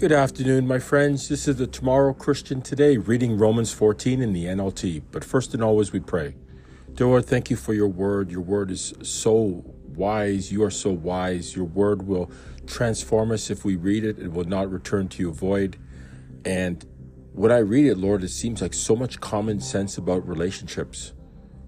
Good afternoon, my friends. This is the Tomorrow Christian Today, reading Romans 14 in the NLT. But first and always, we pray. Dear Lord, thank you for your word. Your word is so wise. You are so wise. Your word will transform us if we read it. It will not return to you void. And when I read it, Lord, it seems like so much common sense about relationships.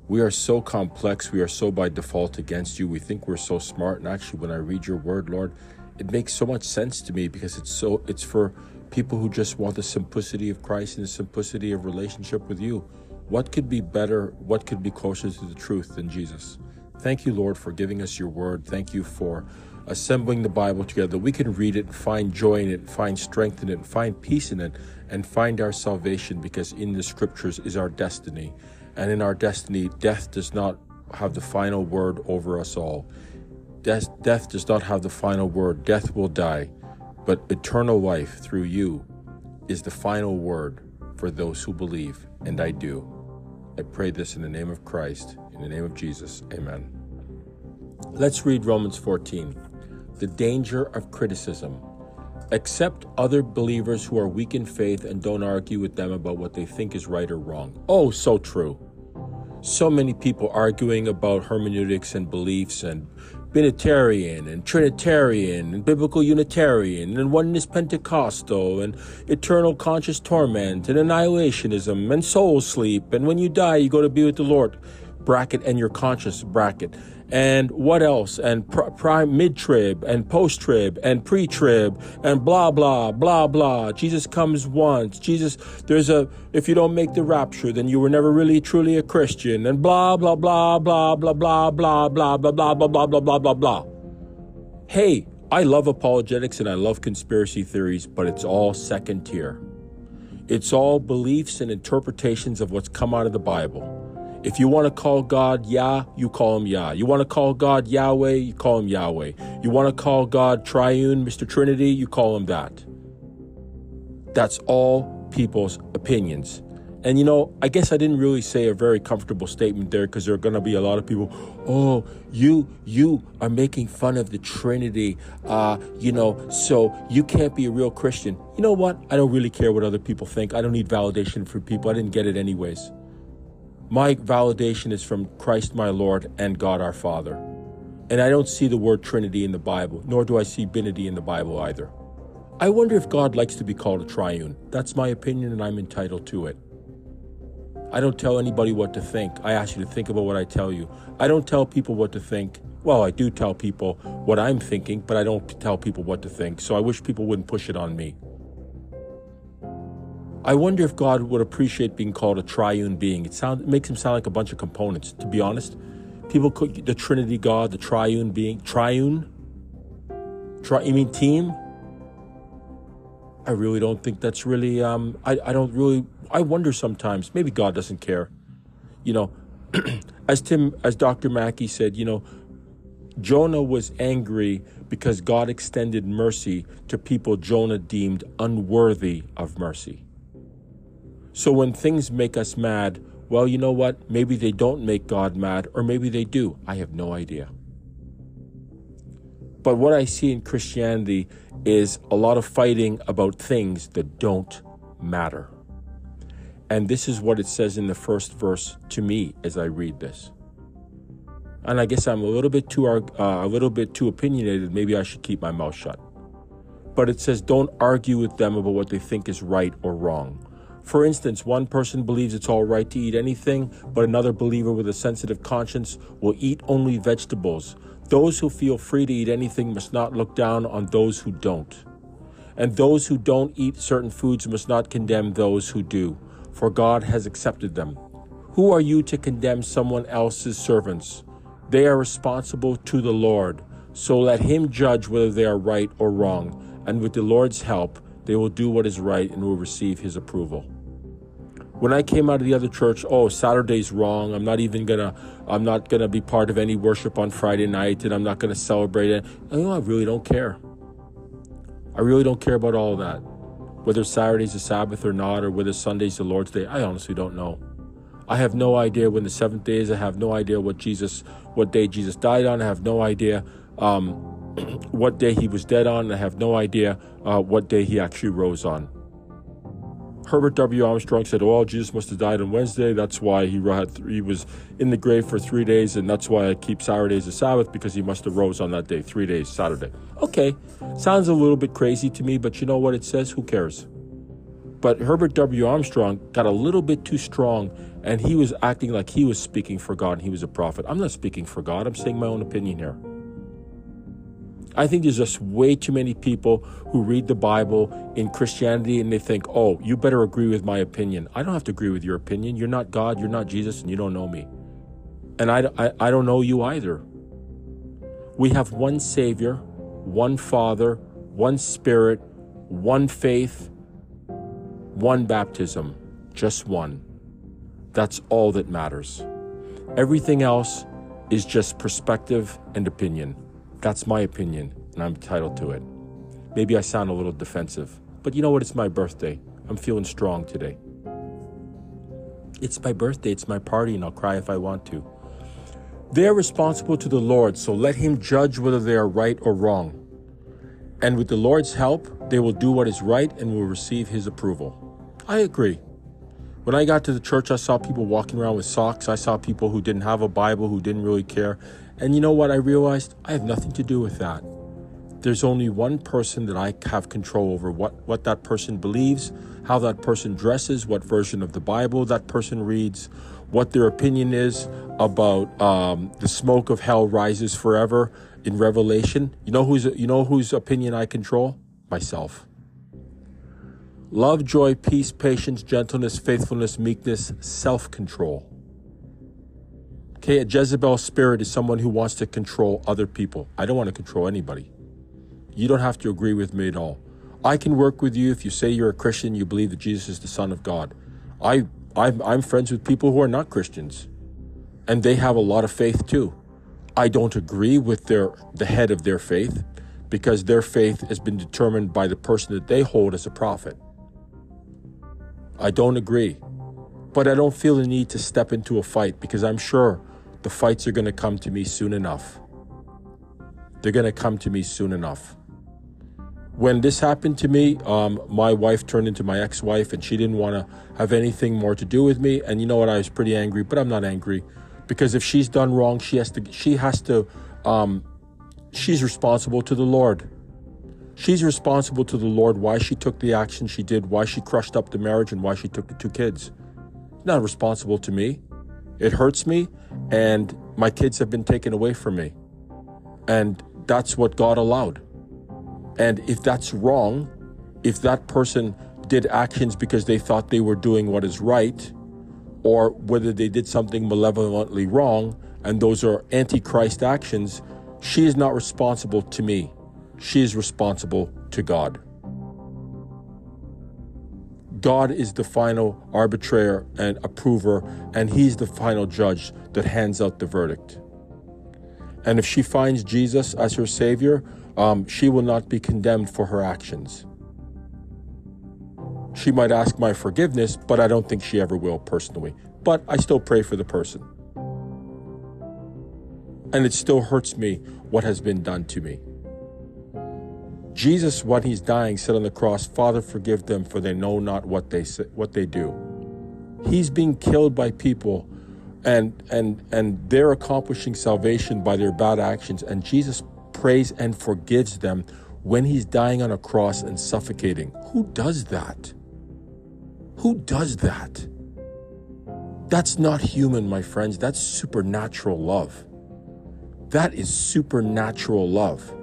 We are so complex. We are so by default against you. We think we're so smart. And actually, when I read your word, Lord, it makes so much sense to me because it's so it's for people who just want the simplicity of Christ and the simplicity of relationship with you. What could be better? What could be closer to the truth than Jesus? Thank you, Lord, for giving us your word. Thank you for assembling the Bible together. We can read it find joy in it, find strength in it, find peace in it, and find our salvation because in the scriptures is our destiny. And in our destiny, death does not have the final word over us all. Death, death does not have the final word. Death will die, but eternal life through you is the final word for those who believe, and I do. I pray this in the name of Christ, in the name of Jesus. Amen. Let's read Romans 14. The danger of criticism. Accept other believers who are weak in faith and don't argue with them about what they think is right or wrong. Oh, so true. So many people arguing about hermeneutics and beliefs and Binitarian and Trinitarian and Biblical Unitarian and Oneness Pentecostal and Eternal Conscious Torment and Annihilationism and Soul Sleep. And when you die you go to be with the Lord. Bracket and your conscious bracket and what else and pr- prime mid trib and post trib and pre trib and blah blah blah blah jesus comes once jesus there's a if you don't make the rapture then you were never really truly a christian and blah blah blah blah blah blah blah blah blah blah blah blah blah blah blah blah hey i love apologetics and i love conspiracy theories but it's all second tier it's all beliefs and interpretations of what's come out of the bible if you want to call God Yah, you call him Yah. You want to call God Yahweh, you call him Yahweh. You want to call God Triune, Mr. Trinity, you call him that. That's all people's opinions. And you know, I guess I didn't really say a very comfortable statement there because there are going to be a lot of people. Oh, you you are making fun of the Trinity. Uh, you know, so you can't be a real Christian. You know what? I don't really care what other people think. I don't need validation from people. I didn't get it anyways. My validation is from Christ my Lord and God our Father. And I don't see the word Trinity in the Bible, nor do I see Binity in the Bible either. I wonder if God likes to be called a triune. That's my opinion, and I'm entitled to it. I don't tell anybody what to think. I ask you to think about what I tell you. I don't tell people what to think. Well, I do tell people what I'm thinking, but I don't tell people what to think. So I wish people wouldn't push it on me. I wonder if God would appreciate being called a triune being. It, sound, it makes him sound like a bunch of components, to be honest. People call the Trinity God, the triune being. Triune? Tri, you mean team? I really don't think that's really, um, I, I don't really, I wonder sometimes, maybe God doesn't care. You know, as Tim, as Dr. Mackie said, you know, Jonah was angry because God extended mercy to people Jonah deemed unworthy of mercy. So when things make us mad, well, you know what? Maybe they don't make God mad, or maybe they do. I have no idea. But what I see in Christianity is a lot of fighting about things that don't matter. And this is what it says in the first verse to me as I read this. And I guess I'm a little bit too uh, a little bit too opinionated. Maybe I should keep my mouth shut. But it says, "Don't argue with them about what they think is right or wrong." For instance, one person believes it's all right to eat anything, but another believer with a sensitive conscience will eat only vegetables. Those who feel free to eat anything must not look down on those who don't. And those who don't eat certain foods must not condemn those who do, for God has accepted them. Who are you to condemn someone else's servants? They are responsible to the Lord. So let him judge whether they are right or wrong, and with the Lord's help, they will do what is right and will receive his approval. When I came out of the other church, oh, Saturday's wrong. I'm not even gonna, I'm not gonna be part of any worship on Friday night, and I'm not gonna celebrate it. You know, I really don't care. I really don't care about all that. Whether Saturday's a Sabbath or not, or whether Sunday's the Lord's Day, I honestly don't know. I have no idea when the seventh day is. I have no idea what Jesus, what day Jesus died on. I have no idea. Um, what day he was dead on, I have no idea uh, what day he actually rose on. Herbert W. Armstrong said, "Oh, Jesus must have died on Wednesday. That's why he he was in the grave for three days, and that's why I keep Saturdays a Sabbath because he must have rose on that day, three days, Saturday." Okay, sounds a little bit crazy to me, but you know what it says? Who cares? But Herbert W. Armstrong got a little bit too strong, and he was acting like he was speaking for God and he was a prophet. I'm not speaking for God. I'm saying my own opinion here. I think there's just way too many people who read the Bible in Christianity and they think, oh, you better agree with my opinion. I don't have to agree with your opinion. You're not God, you're not Jesus, and you don't know me. And I, I, I don't know you either. We have one Savior, one Father, one Spirit, one faith, one baptism, just one. That's all that matters. Everything else is just perspective and opinion. That's my opinion, and I'm entitled to it. Maybe I sound a little defensive, but you know what? It's my birthday. I'm feeling strong today. It's my birthday, it's my party, and I'll cry if I want to. They're responsible to the Lord, so let Him judge whether they are right or wrong. And with the Lord's help, they will do what is right and will receive His approval. I agree. When I got to the church, I saw people walking around with socks. I saw people who didn't have a Bible, who didn't really care. And you know what? I realized I have nothing to do with that. There's only one person that I have control over what, what that person believes, how that person dresses, what version of the Bible that person reads, what their opinion is about um, the smoke of hell rises forever in Revelation. You know whose you know whose opinion I control? Myself. Love, joy, peace, patience, gentleness, faithfulness, meekness, self-control. Okay, a Jezebel spirit is someone who wants to control other people. I don't want to control anybody. You don't have to agree with me at all. I can work with you if you say you're a Christian, you believe that Jesus is the Son of God. I, I'm, I'm friends with people who are not Christians, and they have a lot of faith too. I don't agree with their the head of their faith because their faith has been determined by the person that they hold as a prophet. I don't agree. But I don't feel the need to step into a fight because I'm sure the fights are going to come to me soon enough. They're going to come to me soon enough. When this happened to me, um, my wife turned into my ex wife and she didn't want to have anything more to do with me. And you know what? I was pretty angry, but I'm not angry because if she's done wrong, she has to, she has to, um, she's responsible to the Lord. She's responsible to the Lord why she took the action she did, why she crushed up the marriage, and why she took the two kids. Not responsible to me. It hurts me, and my kids have been taken away from me. And that's what God allowed. And if that's wrong, if that person did actions because they thought they were doing what is right, or whether they did something malevolently wrong, and those are antichrist actions, she is not responsible to me. She is responsible to God. God is the final arbitrator and approver, and He's the final judge that hands out the verdict. And if she finds Jesus as her Savior, um, she will not be condemned for her actions. She might ask my forgiveness, but I don't think she ever will personally. But I still pray for the person. And it still hurts me what has been done to me. Jesus, when he's dying, said on the cross, Father, forgive them, for they know not what they say, what they do. He's being killed by people and and and they're accomplishing salvation by their bad actions. And Jesus prays and forgives them when he's dying on a cross and suffocating. Who does that? Who does that? That's not human, my friends. That's supernatural love. That is supernatural love.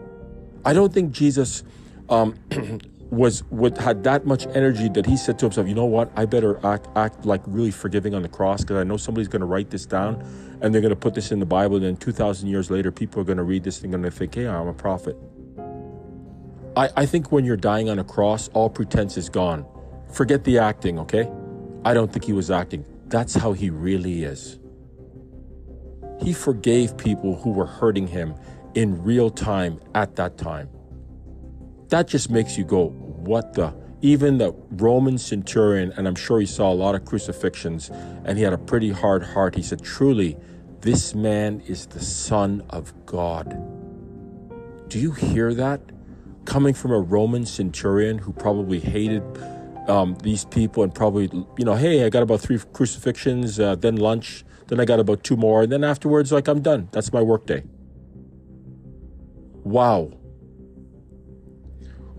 I don't think Jesus um, was had that much energy that he said to himself, you know what, I better act act like really forgiving on the cross because I know somebody's going to write this down and they're going to put this in the Bible. And then two thousand years later, people are going to read this and going to think, hey, I'm a prophet. I, I think when you're dying on a cross, all pretense is gone. Forget the acting, okay? I don't think he was acting. That's how he really is. He forgave people who were hurting him in real time at that time. That just makes you go, what the? Even the Roman centurion, and I'm sure he saw a lot of crucifixions, and he had a pretty hard heart. He said, Truly, this man is the Son of God. Do you hear that? Coming from a Roman centurion who probably hated um, these people and probably, you know, hey, I got about three crucifixions, uh, then lunch, then I got about two more, and then afterwards, like, I'm done. That's my workday. Wow.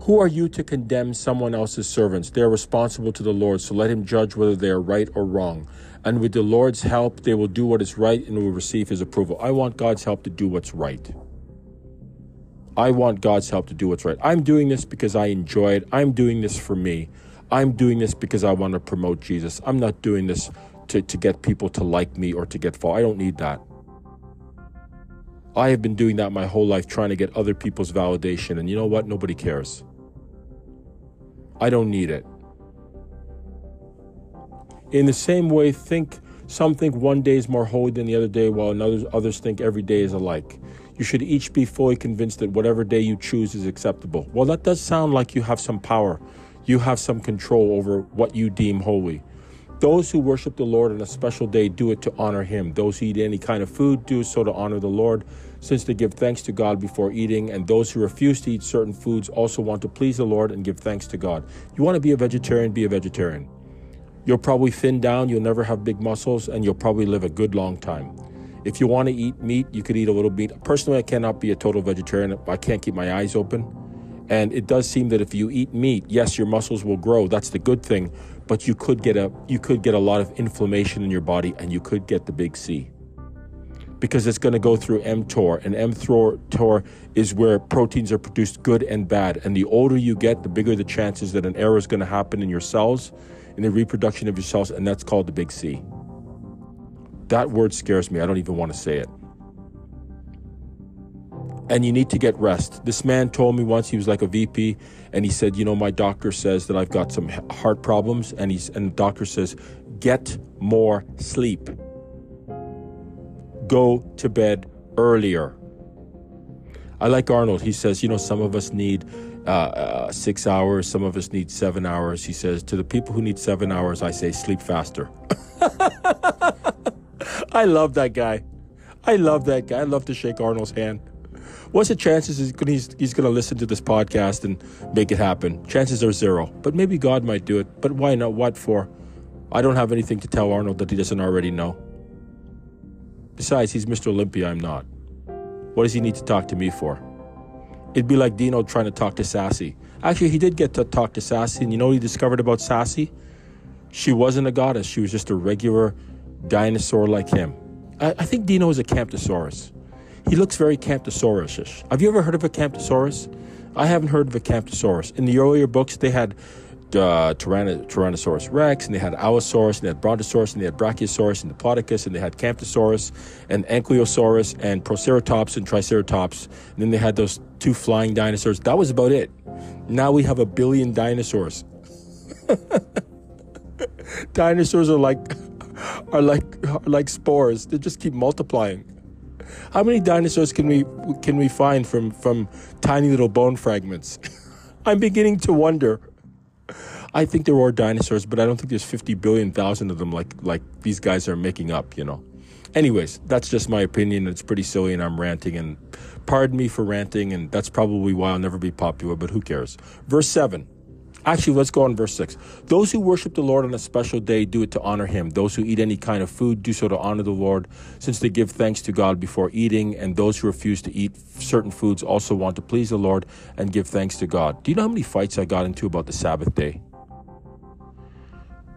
Who are you to condemn someone else's servants? They are responsible to the Lord, so let him judge whether they are right or wrong. And with the Lord's help, they will do what is right and will receive his approval. I want God's help to do what's right. I want God's help to do what's right. I'm doing this because I enjoy it. I'm doing this for me. I'm doing this because I want to promote Jesus. I'm not doing this to, to get people to like me or to get fall. I don't need that. I have been doing that my whole life, trying to get other people's validation. And you know what? Nobody cares. I don't need it. In the same way, think some think one day is more holy than the other day, while others, others think every day is alike. You should each be fully convinced that whatever day you choose is acceptable. Well, that does sound like you have some power. You have some control over what you deem holy. Those who worship the Lord on a special day do it to honor Him. Those who eat any kind of food do so to honor the Lord since they give thanks to God before eating, and those who refuse to eat certain foods also want to please the Lord and give thanks to God. You want to be a vegetarian, be a vegetarian. You'll probably thin down, you'll never have big muscles, and you'll probably live a good long time. If you want to eat meat, you could eat a little meat. Personally, I cannot be a total vegetarian. I can't keep my eyes open. And it does seem that if you eat meat, yes, your muscles will grow. That's the good thing. But you could get a you could get a lot of inflammation in your body and you could get the big C because it's going to go through mTOR, and mTOR is where proteins are produced good and bad. And the older you get, the bigger the chances that an error is going to happen in your cells, in the reproduction of your cells, and that's called the big C. That word scares me. I don't even want to say it. And you need to get rest. This man told me once he was like a VP, and he said, "You know, my doctor says that I've got some heart problems, and he's and the doctor says, get more sleep." go to bed earlier. I like Arnold. He says, you know, some of us need uh, uh, six hours, some of us need seven hours. He says, to the people who need seven hours, I say, sleep faster. I love that guy. I love that guy. I love to shake Arnold's hand. What's the chances he's, he's, he's going to listen to this podcast and make it happen? Chances are zero. But maybe God might do it. But why not? What for? I don't have anything to tell Arnold that he doesn't already know. Besides, he's Mr. Olympia, I'm not. What does he need to talk to me for? It'd be like Dino trying to talk to Sassy. Actually, he did get to talk to Sassy, and you know what he discovered about Sassy? She wasn't a goddess, she was just a regular dinosaur like him. I, I think Dino is a Camptosaurus. He looks very Camptosaurus-ish. Have you ever heard of a Camptosaurus? I haven't heard of a Camptosaurus. In the earlier books, they had uh, Tyrannosaurus rex, and they had Allosaurus, and they had Brontosaurus, and they had Brachiosaurus, and Diplodocus, and they had Camptosaurus, and Ankylosaurus, and Proceratops, and Triceratops. And then they had those two flying dinosaurs. That was about it. Now we have a billion dinosaurs. dinosaurs are like are like are like spores. They just keep multiplying. How many dinosaurs can we can we find from from tiny little bone fragments? I'm beginning to wonder. I think there are dinosaurs, but I don't think there's 50 billion thousand of them like like these guys are making up, you know. Anyways, that's just my opinion. It's pretty silly and I'm ranting and pardon me for ranting and that's probably why I'll never be popular, but who cares? Verse 7. Actually, let's go on verse 6. Those who worship the Lord on a special day do it to honor him. Those who eat any kind of food do so to honor the Lord, since they give thanks to God before eating, and those who refuse to eat certain foods also want to please the Lord and give thanks to God. Do you know how many fights I got into about the Sabbath day?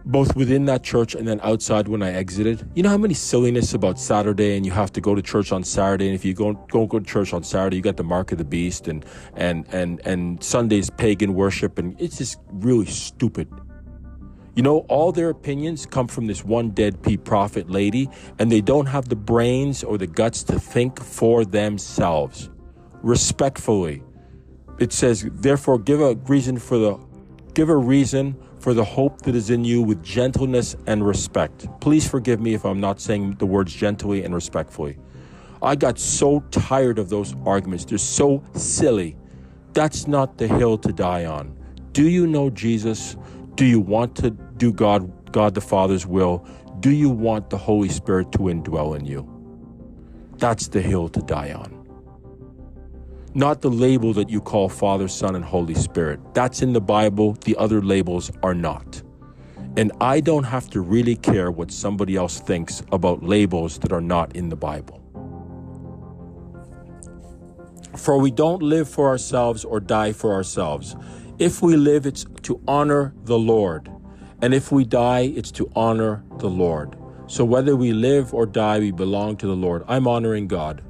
Both within that church and then outside when I exited. You know how many silliness about Saturday and you have to go to church on Saturday, and if you don't go, to church on Saturday, you got the mark of the beast, and and and and Sunday's pagan worship, and it's just really stupid. You know, all their opinions come from this one deadbeat prophet lady, and they don't have the brains or the guts to think for themselves. Respectfully, it says, therefore, give a reason for the, give a reason for the hope that is in you with gentleness and respect. Please forgive me if I'm not saying the words gently and respectfully. I got so tired of those arguments. They're so silly. That's not the hill to die on. Do you know Jesus? Do you want to do God God the Father's will? Do you want the Holy Spirit to indwell in you? That's the hill to die on. Not the label that you call Father, Son, and Holy Spirit. That's in the Bible. The other labels are not. And I don't have to really care what somebody else thinks about labels that are not in the Bible. For we don't live for ourselves or die for ourselves. If we live, it's to honor the Lord. And if we die, it's to honor the Lord. So whether we live or die, we belong to the Lord. I'm honoring God.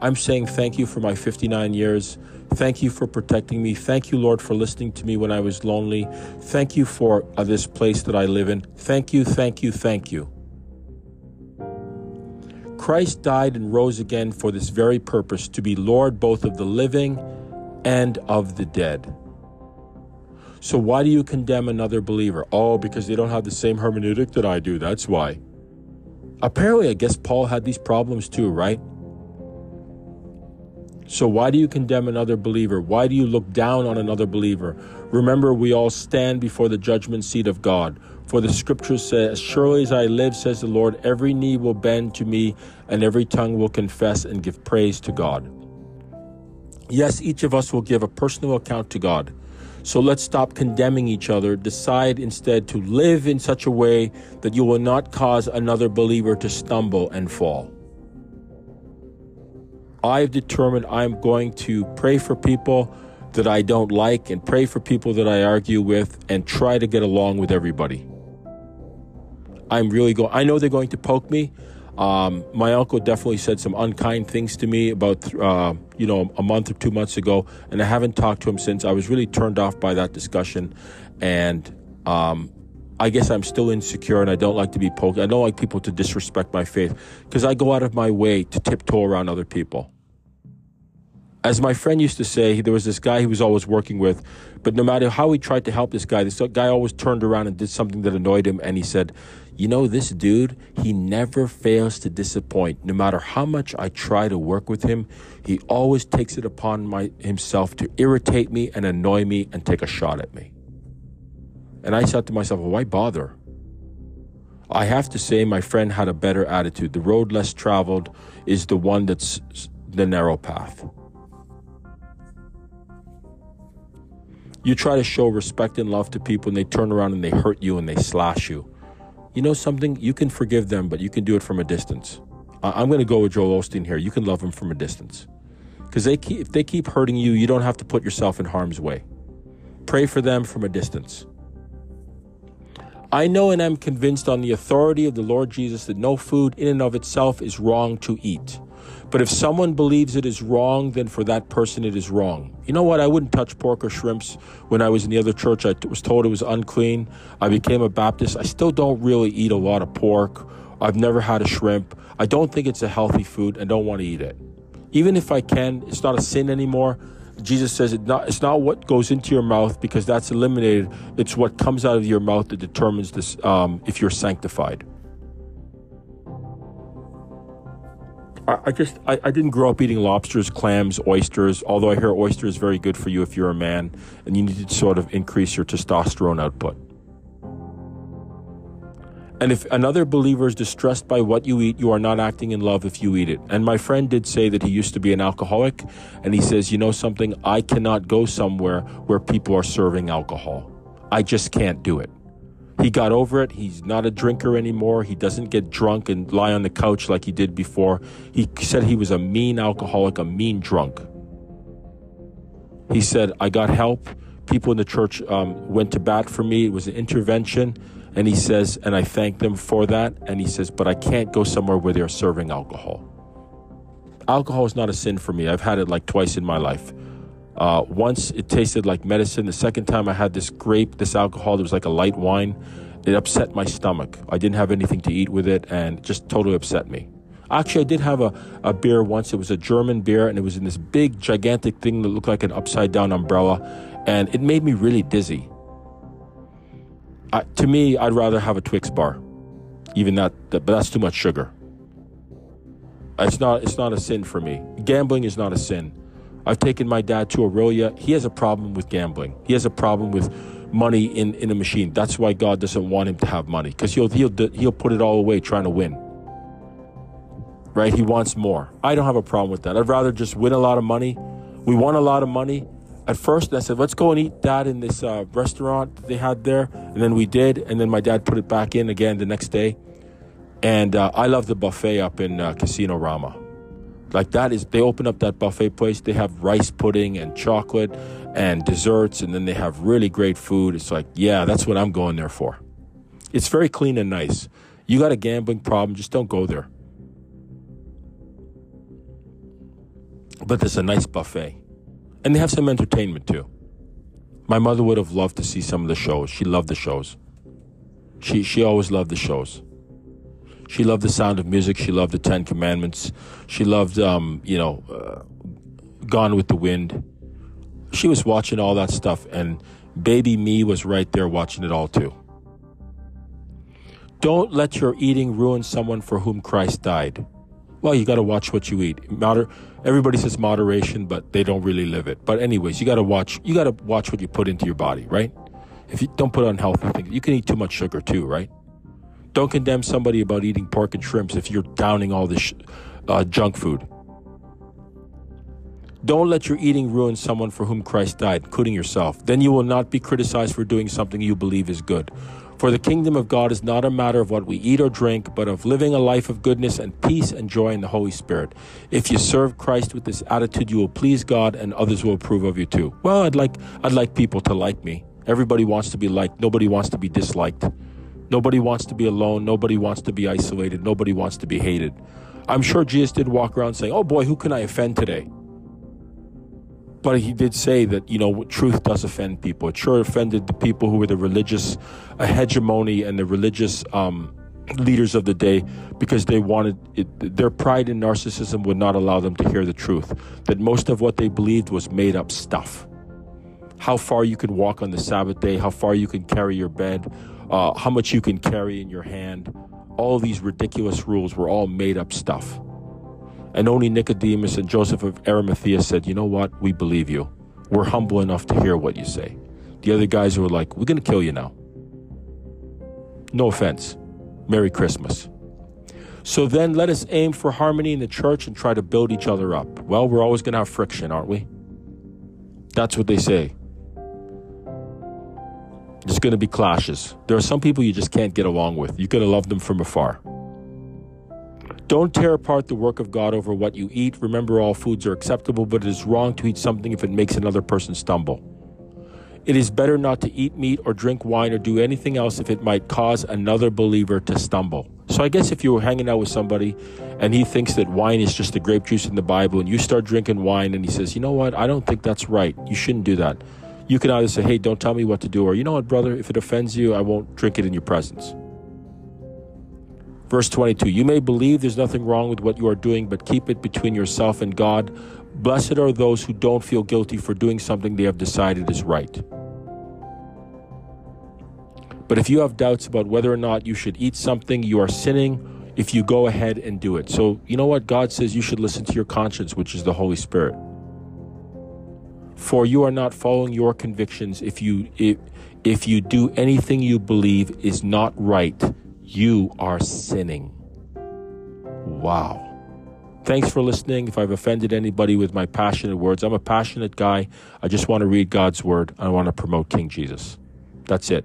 I'm saying thank you for my 59 years. Thank you for protecting me. Thank you, Lord, for listening to me when I was lonely. Thank you for uh, this place that I live in. Thank you, thank you, thank you. Christ died and rose again for this very purpose to be Lord both of the living and of the dead. So, why do you condemn another believer? Oh, because they don't have the same hermeneutic that I do. That's why. Apparently, I guess Paul had these problems too, right? So, why do you condemn another believer? Why do you look down on another believer? Remember, we all stand before the judgment seat of God. For the scripture says, Surely as I live, says the Lord, every knee will bend to me, and every tongue will confess and give praise to God. Yes, each of us will give a personal account to God. So let's stop condemning each other. Decide instead to live in such a way that you will not cause another believer to stumble and fall. I've determined I'm going to pray for people that I don't like and pray for people that I argue with and try to get along with everybody. I'm really going, I know they're going to poke me. Um, my uncle definitely said some unkind things to me about, uh, you know, a month or two months ago, and I haven't talked to him since. I was really turned off by that discussion, and um, I guess I'm still insecure and I don't like to be poked. I don't like people to disrespect my faith because I go out of my way to tiptoe around other people. As my friend used to say, there was this guy he was always working with, but no matter how he tried to help this guy, this guy always turned around and did something that annoyed him. And he said, You know, this dude, he never fails to disappoint. No matter how much I try to work with him, he always takes it upon my, himself to irritate me and annoy me and take a shot at me. And I said to myself, well, why bother? I have to say, my friend had a better attitude. The road less traveled is the one that's the narrow path. You try to show respect and love to people, and they turn around and they hurt you and they slash you. You know something? You can forgive them, but you can do it from a distance. I'm going to go with Joel Osteen here. You can love them from a distance. Because they keep, if they keep hurting you, you don't have to put yourself in harm's way. Pray for them from a distance. I know and am convinced on the authority of the Lord Jesus that no food in and of itself is wrong to eat. But if someone believes it is wrong, then for that person it is wrong. You know what? I wouldn't touch pork or shrimps. When I was in the other church, I was told it was unclean. I became a Baptist. I still don't really eat a lot of pork. I've never had a shrimp. I don't think it's a healthy food and don't want to eat it. Even if I can, it's not a sin anymore. Jesus says it not, it's not what goes into your mouth because that's eliminated. It's what comes out of your mouth that determines this um, if you're sanctified. I, I just I, I didn't grow up eating lobsters, clams, oysters. Although I hear oysters very good for you if you're a man and you need to sort of increase your testosterone output. And if another believer is distressed by what you eat, you are not acting in love if you eat it. And my friend did say that he used to be an alcoholic. And he says, you know something? I cannot go somewhere where people are serving alcohol. I just can't do it. He got over it. He's not a drinker anymore. He doesn't get drunk and lie on the couch like he did before. He said he was a mean alcoholic, a mean drunk. He said, I got help. People in the church um, went to bat for me. It was an intervention. And he says, and I thank them for that. And he says, but I can't go somewhere where they're serving alcohol. Alcohol is not a sin for me. I've had it like twice in my life. Uh, once it tasted like medicine. The second time I had this grape, this alcohol, it was like a light wine. It upset my stomach. I didn't have anything to eat with it and it just totally upset me. Actually, I did have a, a beer once. It was a German beer and it was in this big, gigantic thing that looked like an upside down umbrella. And it made me really dizzy to me, I'd rather have a Twix bar, even that, that, but that's too much sugar. It's not. It's not a sin for me. Gambling is not a sin. I've taken my dad to Orillia. He has a problem with gambling. He has a problem with money in, in a machine. That's why God doesn't want him to have money because he'll he'll he'll put it all away trying to win. Right? He wants more. I don't have a problem with that. I'd rather just win a lot of money We want a lot of money. At first, I said, let's go and eat that in this uh, restaurant they had there. And then we did. And then my dad put it back in again the next day. And uh, I love the buffet up in uh, Casino Rama. Like that is, they open up that buffet place. They have rice pudding and chocolate and desserts. And then they have really great food. It's like, yeah, that's what I'm going there for. It's very clean and nice. You got a gambling problem, just don't go there. But there's a nice buffet. And they have some entertainment too. My mother would have loved to see some of the shows. She loved the shows. She she always loved the shows. She loved the sound of music. She loved the Ten Commandments. She loved, um, you know, uh, Gone with the Wind. She was watching all that stuff, and baby me was right there watching it all too. Don't let your eating ruin someone for whom Christ died. Well, you got to watch what you eat. Moder- everybody says moderation, but they don't really live it. But anyways, you got to watch. You got to watch what you put into your body, right? If you don't put unhealthy things, you can eat too much sugar too, right? Don't condemn somebody about eating pork and shrimps if you're downing all this sh- uh, junk food. Don't let your eating ruin someone for whom Christ died, including yourself. Then you will not be criticized for doing something you believe is good. For the kingdom of God is not a matter of what we eat or drink, but of living a life of goodness and peace and joy in the Holy Spirit. If you serve Christ with this attitude, you will please God and others will approve of you too. Well, I'd like I'd like people to like me. Everybody wants to be liked. Nobody wants to be disliked. Nobody wants to be alone. Nobody wants to be isolated. Nobody wants to be hated. I'm sure Jesus did walk around saying, "Oh boy, who can I offend today?" But he did say that, you know, truth does offend people. It sure offended the people who were the religious hegemony and the religious um, leaders of the day because they wanted it, their pride and narcissism would not allow them to hear the truth. That most of what they believed was made up stuff. How far you can walk on the Sabbath day, how far you can carry your bed, uh, how much you can carry in your hand. All these ridiculous rules were all made up stuff. And only Nicodemus and Joseph of Arimathea said, You know what? We believe you. We're humble enough to hear what you say. The other guys were like, We're going to kill you now. No offense. Merry Christmas. So then let us aim for harmony in the church and try to build each other up. Well, we're always going to have friction, aren't we? That's what they say. There's going to be clashes. There are some people you just can't get along with. You got to love them from afar. Don't tear apart the work of God over what you eat. Remember, all foods are acceptable, but it is wrong to eat something if it makes another person stumble. It is better not to eat meat or drink wine or do anything else if it might cause another believer to stumble. So, I guess if you were hanging out with somebody and he thinks that wine is just the grape juice in the Bible and you start drinking wine and he says, you know what, I don't think that's right. You shouldn't do that. You can either say, hey, don't tell me what to do, or you know what, brother, if it offends you, I won't drink it in your presence. Verse 22 You may believe there's nothing wrong with what you are doing, but keep it between yourself and God. Blessed are those who don't feel guilty for doing something they have decided is right. But if you have doubts about whether or not you should eat something, you are sinning if you go ahead and do it. So, you know what? God says you should listen to your conscience, which is the Holy Spirit. For you are not following your convictions if you if, if you do anything you believe is not right you are sinning. Wow. Thanks for listening. If I've offended anybody with my passionate words, I'm a passionate guy. I just want to read God's word. I want to promote King Jesus. That's it.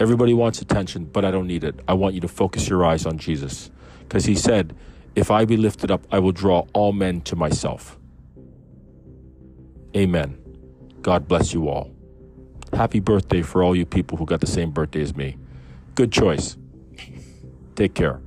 Everybody wants attention, but I don't need it. I want you to focus your eyes on Jesus. Because he said, If I be lifted up, I will draw all men to myself. Amen. God bless you all. Happy birthday for all you people who got the same birthday as me. Good choice. Take care.